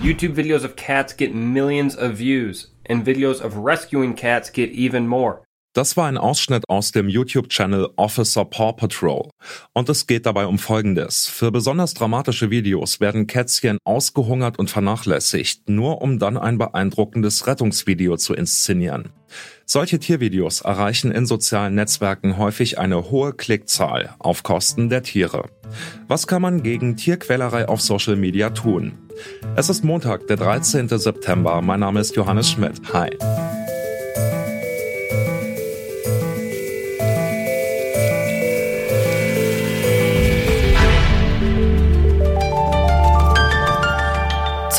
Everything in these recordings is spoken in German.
YouTube videos of cats get millions of views, and videos of rescuing cats get even more. Das war ein Ausschnitt aus dem YouTube-Channel Officer Paw Patrol. Und es geht dabei um Folgendes. Für besonders dramatische Videos werden Kätzchen ausgehungert und vernachlässigt, nur um dann ein beeindruckendes Rettungsvideo zu inszenieren. Solche Tiervideos erreichen in sozialen Netzwerken häufig eine hohe Klickzahl auf Kosten der Tiere. Was kann man gegen Tierquälerei auf Social Media tun? Es ist Montag, der 13. September. Mein Name ist Johannes Schmidt. Hi.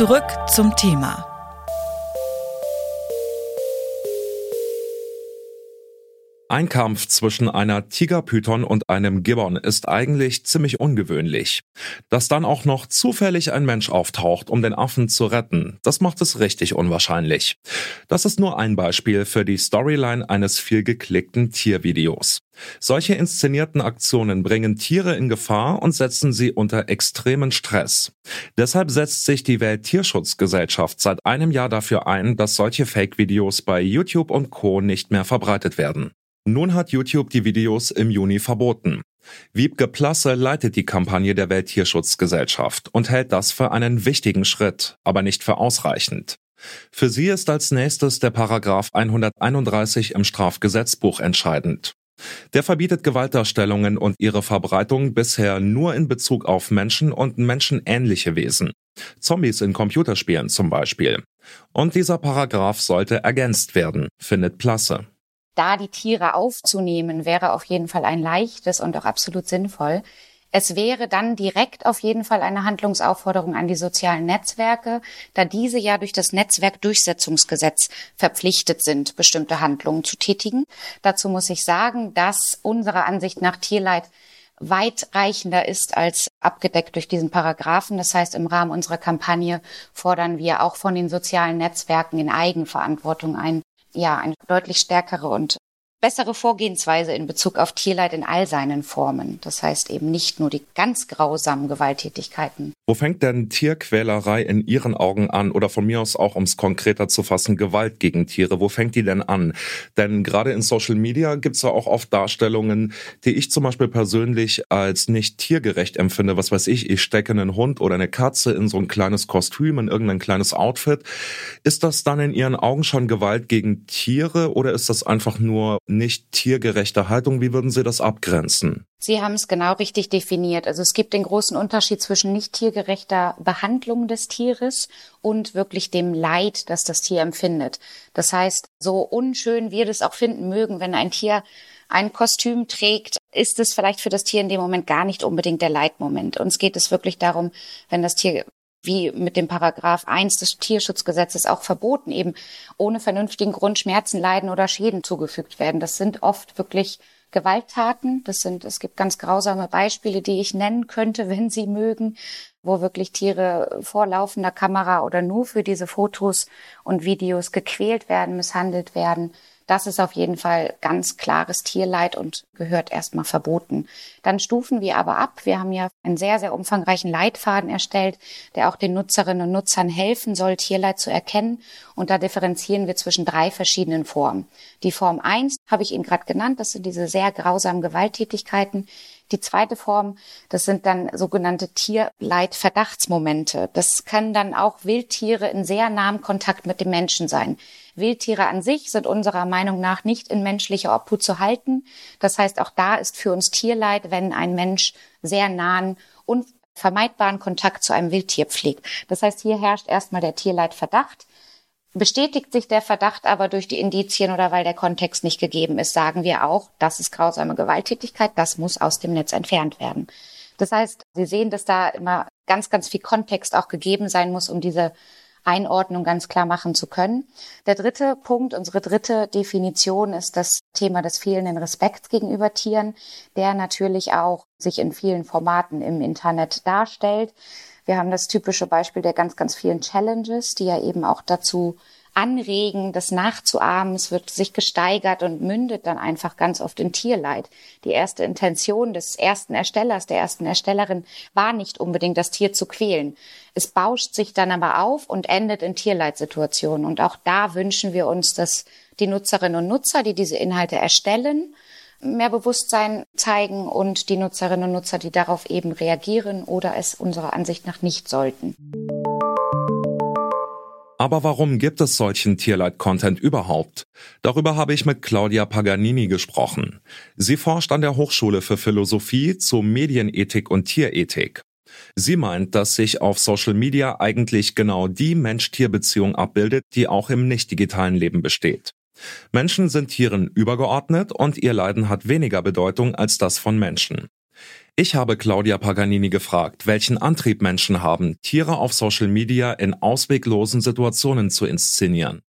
Zurück zum Thema. Ein Kampf zwischen einer Tigerpython und einem Gibbon ist eigentlich ziemlich ungewöhnlich. Dass dann auch noch zufällig ein Mensch auftaucht, um den Affen zu retten, das macht es richtig unwahrscheinlich. Das ist nur ein Beispiel für die Storyline eines viel geklickten Tiervideos. Solche inszenierten Aktionen bringen Tiere in Gefahr und setzen sie unter extremen Stress. Deshalb setzt sich die Welttierschutzgesellschaft seit einem Jahr dafür ein, dass solche Fake-Videos bei YouTube und Co. nicht mehr verbreitet werden. Nun hat YouTube die Videos im Juni verboten. Wiebke Plasse leitet die Kampagne der Welttierschutzgesellschaft und hält das für einen wichtigen Schritt, aber nicht für ausreichend. Für sie ist als nächstes der Paragraph 131 im Strafgesetzbuch entscheidend. Der verbietet Gewaltdarstellungen und ihre Verbreitung bisher nur in Bezug auf Menschen und menschenähnliche Wesen. Zombies in Computerspielen zum Beispiel. Und dieser Paragraph sollte ergänzt werden, findet Plasse da die Tiere aufzunehmen, wäre auf jeden Fall ein leichtes und auch absolut sinnvoll. Es wäre dann direkt auf jeden Fall eine Handlungsaufforderung an die sozialen Netzwerke, da diese ja durch das Netzwerkdurchsetzungsgesetz verpflichtet sind, bestimmte Handlungen zu tätigen. Dazu muss ich sagen, dass unserer Ansicht nach Tierleid weitreichender ist als abgedeckt durch diesen Paragraphen. Das heißt, im Rahmen unserer Kampagne fordern wir auch von den sozialen Netzwerken in Eigenverantwortung ein, ja, eine deutlich stärkere und bessere Vorgehensweise in Bezug auf Tierleid in all seinen Formen. Das heißt eben nicht nur die ganz grausamen Gewalttätigkeiten. Wo fängt denn Tierquälerei in Ihren Augen an? Oder von mir aus auch, um es konkreter zu fassen, Gewalt gegen Tiere. Wo fängt die denn an? Denn gerade in Social Media gibt es ja auch oft Darstellungen, die ich zum Beispiel persönlich als nicht tiergerecht empfinde. Was weiß ich, ich stecke einen Hund oder eine Katze in so ein kleines Kostüm, in irgendein kleines Outfit. Ist das dann in Ihren Augen schon Gewalt gegen Tiere oder ist das einfach nur nicht tiergerechte Haltung. Wie würden Sie das abgrenzen? Sie haben es genau richtig definiert. Also es gibt den großen Unterschied zwischen nicht tiergerechter Behandlung des Tieres und wirklich dem Leid, das das Tier empfindet. Das heißt, so unschön wir das auch finden mögen, wenn ein Tier ein Kostüm trägt, ist es vielleicht für das Tier in dem Moment gar nicht unbedingt der Leitmoment. Uns geht es wirklich darum, wenn das Tier wie mit dem Paragraph 1 des Tierschutzgesetzes auch verboten, eben ohne vernünftigen Grund Schmerzen, Leiden oder Schäden zugefügt werden. Das sind oft wirklich Gewalttaten. Das sind, es gibt ganz grausame Beispiele, die ich nennen könnte, wenn Sie mögen, wo wirklich Tiere vor laufender Kamera oder nur für diese Fotos und Videos gequält werden, misshandelt werden. Das ist auf jeden Fall ganz klares Tierleid und gehört erstmal verboten. Dann stufen wir aber ab. Wir haben ja einen sehr, sehr umfangreichen Leitfaden erstellt, der auch den Nutzerinnen und Nutzern helfen soll, Tierleid zu erkennen. Und da differenzieren wir zwischen drei verschiedenen Formen. Die Form eins habe ich Ihnen gerade genannt. Das sind diese sehr grausamen Gewalttätigkeiten. Die zweite Form, das sind dann sogenannte Tierleidverdachtsmomente. Das können dann auch Wildtiere in sehr nahem Kontakt mit dem Menschen sein. Wildtiere an sich sind unserer Meinung nach nicht in menschlicher Obhut zu halten. Das heißt, auch da ist für uns Tierleid, wenn ein Mensch sehr nahen, unvermeidbaren Kontakt zu einem Wildtier pflegt. Das heißt, hier herrscht erstmal der Tierleidverdacht. Bestätigt sich der Verdacht aber durch die Indizien oder weil der Kontext nicht gegeben ist, sagen wir auch, das ist grausame Gewalttätigkeit, das muss aus dem Netz entfernt werden. Das heißt, Sie sehen, dass da immer ganz, ganz viel Kontext auch gegeben sein muss, um diese Einordnung ganz klar machen zu können. Der dritte Punkt, unsere dritte Definition ist das Thema des fehlenden Respekts gegenüber Tieren, der natürlich auch sich in vielen Formaten im Internet darstellt. Wir haben das typische Beispiel der ganz, ganz vielen Challenges, die ja eben auch dazu anregen, das nachzuahmen. Es wird sich gesteigert und mündet dann einfach ganz oft in Tierleid. Die erste Intention des ersten Erstellers, der ersten Erstellerin war nicht unbedingt das Tier zu quälen. Es bauscht sich dann aber auf und endet in Tierleitsituationen. Und auch da wünschen wir uns, dass die Nutzerinnen und Nutzer, die diese Inhalte erstellen, mehr Bewusstsein zeigen und die Nutzerinnen und Nutzer, die darauf eben reagieren oder es unserer Ansicht nach nicht sollten. Aber warum gibt es solchen Tierleid-Content überhaupt? Darüber habe ich mit Claudia Paganini gesprochen. Sie forscht an der Hochschule für Philosophie zu Medienethik und Tierethik. Sie meint, dass sich auf Social Media eigentlich genau die Mensch-Tier-Beziehung abbildet, die auch im nicht digitalen Leben besteht. Menschen sind Tieren übergeordnet und ihr Leiden hat weniger Bedeutung als das von Menschen. Ich habe Claudia Paganini gefragt, welchen Antrieb Menschen haben, Tiere auf Social Media in ausweglosen Situationen zu inszenieren.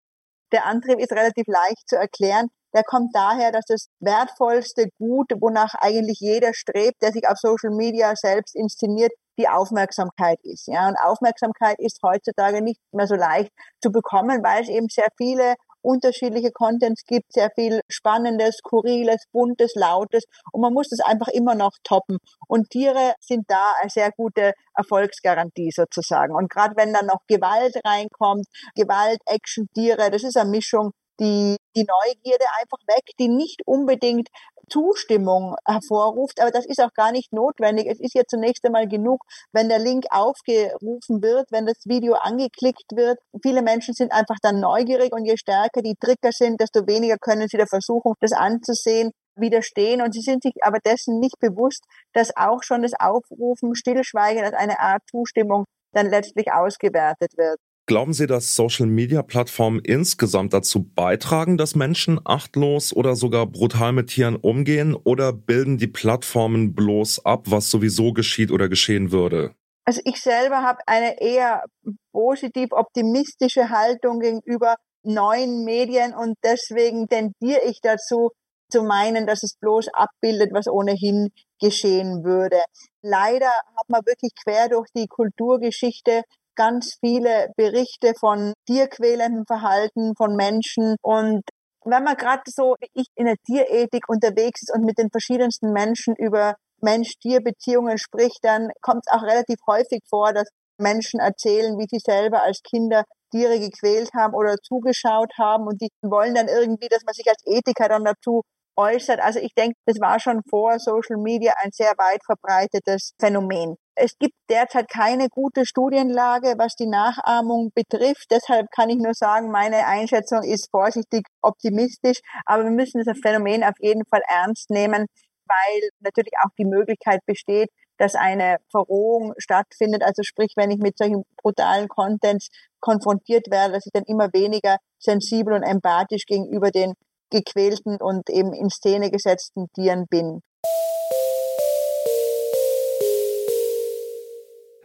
Der Antrieb ist relativ leicht zu erklären. Der kommt daher, dass das wertvollste Gut, wonach eigentlich jeder strebt, der sich auf Social Media selbst inszeniert, die Aufmerksamkeit ist. Ja, und Aufmerksamkeit ist heutzutage nicht mehr so leicht zu bekommen, weil es eben sehr viele unterschiedliche Contents gibt, sehr viel Spannendes, Skurriles, Buntes, Lautes und man muss das einfach immer noch toppen. Und Tiere sind da eine sehr gute Erfolgsgarantie sozusagen. Und gerade wenn dann noch Gewalt reinkommt, Gewalt, Action, Tiere, das ist eine Mischung, die die Neugierde einfach weg, die nicht unbedingt Zustimmung hervorruft, aber das ist auch gar nicht notwendig. Es ist ja zunächst einmal genug, wenn der Link aufgerufen wird, wenn das Video angeklickt wird. Viele Menschen sind einfach dann neugierig und je stärker die Trigger sind, desto weniger können sie der Versuchung, das anzusehen widerstehen und sie sind sich aber dessen nicht bewusst, dass auch schon das Aufrufen, Stillschweigen als eine Art Zustimmung dann letztlich ausgewertet wird. Glauben Sie, dass Social-Media-Plattformen insgesamt dazu beitragen, dass Menschen achtlos oder sogar brutal mit Tieren umgehen oder bilden die Plattformen bloß ab, was sowieso geschieht oder geschehen würde? Also ich selber habe eine eher positiv optimistische Haltung gegenüber neuen Medien und deswegen tendiere ich dazu zu meinen, dass es bloß abbildet, was ohnehin geschehen würde. Leider hat man wirklich quer durch die Kulturgeschichte ganz viele Berichte von tierquälendem Verhalten von Menschen und wenn man gerade so wie ich in der Tierethik unterwegs ist und mit den verschiedensten Menschen über Mensch-Tier-Beziehungen spricht, dann kommt es auch relativ häufig vor, dass Menschen erzählen, wie sie selber als Kinder Tiere gequält haben oder zugeschaut haben und die wollen dann irgendwie, dass man sich als Ethiker dann dazu äußert. Also ich denke, das war schon vor Social Media ein sehr weit verbreitetes Phänomen. Es gibt derzeit keine gute Studienlage, was die Nachahmung betrifft. Deshalb kann ich nur sagen, meine Einschätzung ist vorsichtig optimistisch. Aber wir müssen das Phänomen auf jeden Fall ernst nehmen, weil natürlich auch die Möglichkeit besteht, dass eine Verrohung stattfindet. Also sprich, wenn ich mit solchen brutalen Contents konfrontiert werde, dass ich dann immer weniger sensibel und empathisch gegenüber den gequälten und eben in Szene gesetzten Tieren bin.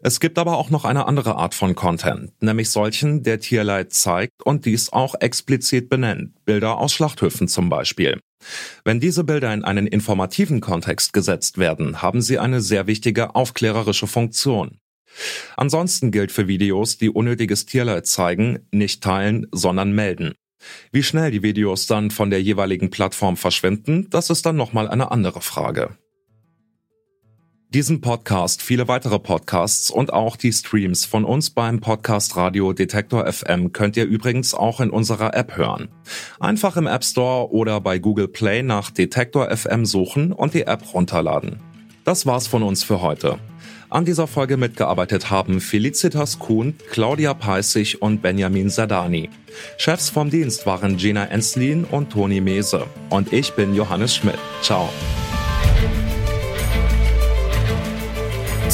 Es gibt aber auch noch eine andere Art von Content, nämlich solchen, der Tierleid zeigt und dies auch explizit benennt, Bilder aus Schlachthöfen zum Beispiel. Wenn diese Bilder in einen informativen Kontext gesetzt werden, haben sie eine sehr wichtige aufklärerische Funktion. Ansonsten gilt für Videos, die unnötiges Tierleid zeigen, nicht teilen, sondern melden. Wie schnell die Videos dann von der jeweiligen Plattform verschwinden, das ist dann nochmal eine andere Frage. Diesen Podcast, viele weitere Podcasts und auch die Streams von uns beim Podcast Radio Detektor FM könnt ihr übrigens auch in unserer App hören. Einfach im App Store oder bei Google Play nach Detektor FM suchen und die App runterladen. Das war's von uns für heute. An dieser Folge mitgearbeitet haben Felicitas Kuhn, Claudia Peissig und Benjamin Sadani. Chefs vom Dienst waren Gina Enslin und Toni Mese. Und ich bin Johannes Schmidt. Ciao.